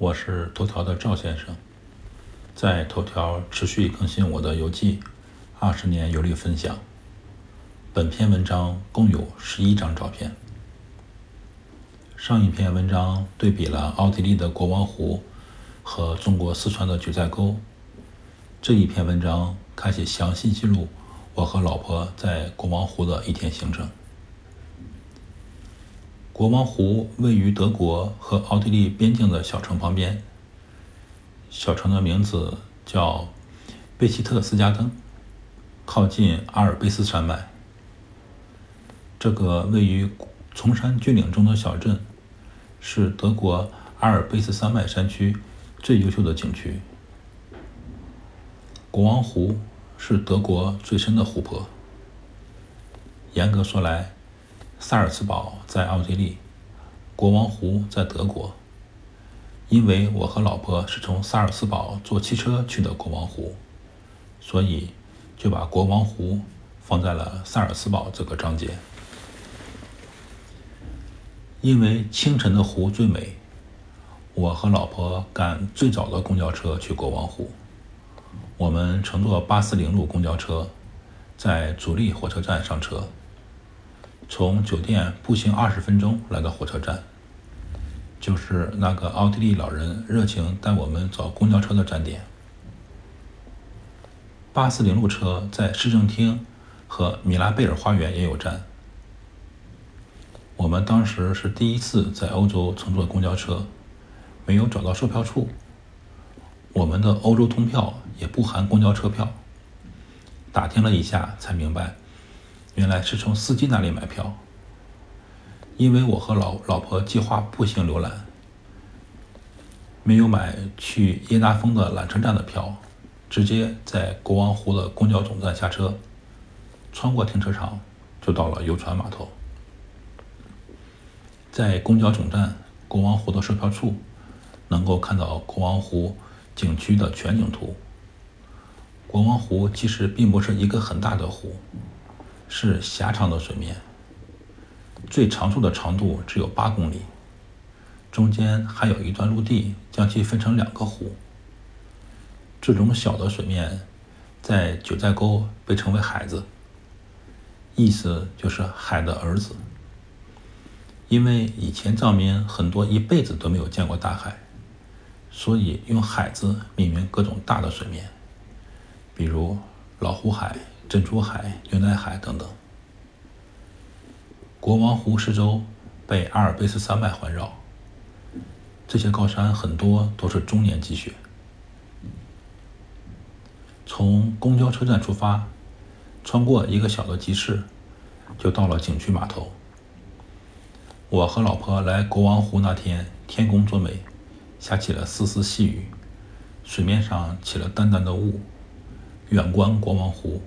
我是头条的赵先生，在头条持续更新我的游记，二十年游历分享。本篇文章共有十一张照片。上一篇文章对比了奥地利的国王湖和中国四川的九寨沟，这一篇文章开始详细记录我和老婆在国王湖的一天行程。国王湖位于德国和奥地利边境的小城旁边。小城的名字叫贝希特斯加登，靠近阿尔卑斯山脉。这个位于崇山峻岭中的小镇，是德国阿尔卑斯山脉山区最优秀的景区。国王湖是德国最深的湖泊。严格说来，萨尔茨堡在奥地利，国王湖在德国。因为我和老婆是从萨尔茨堡坐汽车去的国王湖，所以就把国王湖放在了萨尔茨堡这个章节。因为清晨的湖最美，我和老婆赶最早的公交车去国王湖。我们乘坐八四零路公交车，在主力火车站上车。从酒店步行二十分钟来到火车站，就是那个奥地利老人热情带我们找公交车的站点。八四零路车在市政厅和米拉贝尔花园也有站。我们当时是第一次在欧洲乘坐公交车，没有找到售票处。我们的欧洲通票也不含公交车票。打听了一下，才明白。原来是从司机那里买票，因为我和老老婆计划步行游览，没有买去耶拿峰的缆车站的票，直接在国王湖的公交总站下车，穿过停车场就到了游船码头。在公交总站国王湖的售票处，能够看到国王湖景区的全景图。国王湖其实并不是一个很大的湖。是狭长的水面，最长处的长度只有八公里，中间还有一段陆地将其分成两个湖。这种小的水面，在九寨沟被称为“海子”，意思就是海的儿子。因为以前藏民很多一辈子都没有见过大海，所以用“海子”命名各种大的水面，比如老虎海。珍珠海、牛奶海等等。国王湖四周被阿尔卑斯山脉环绕，这些高山很多都是终年积雪。从公交车站出发，穿过一个小的集市，就到了景区码头。我和老婆来国王湖那天，天公作美，下起了丝丝细雨，水面上起了淡淡的雾。远观国王湖。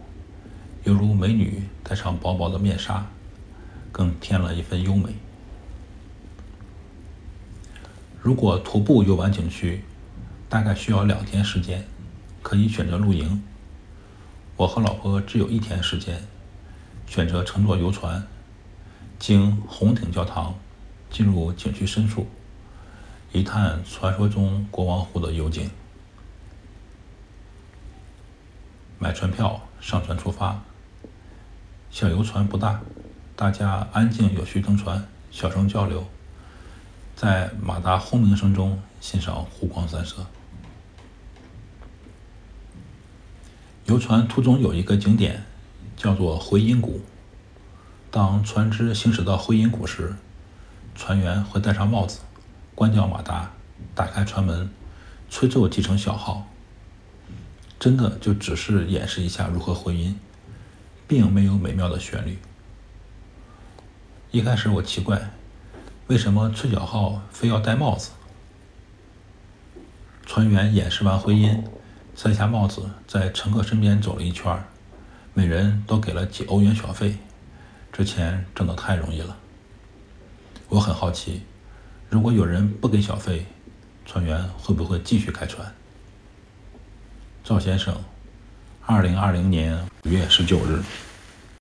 犹如美女戴上薄薄的面纱，更添了一份优美。如果徒步游玩景区，大概需要两天时间，可以选择露营。我和老婆只有一天时间，选择乘坐游船，经红顶教堂进入景区深处，一探传说中国王湖的幽静。买船票，上船出发。小游船不大，大家安静有序登船，小声交流，在马达轰鸣声中欣赏湖光山色。游船途中有一个景点，叫做回音谷。当船只行驶到回音谷时，船员会戴上帽子，关掉马达，打开船门，吹奏几声小号。真的就只是演示一下如何回音。并没有美妙的旋律。一开始我奇怪，为什么吹小号非要戴帽子？船员演示完回音，摘下帽子，在乘客身边走了一圈，每人都给了几欧元小费，这钱挣得太容易了。我很好奇，如果有人不给小费，船员会不会继续开船？赵先生，二零二零年五月十九日。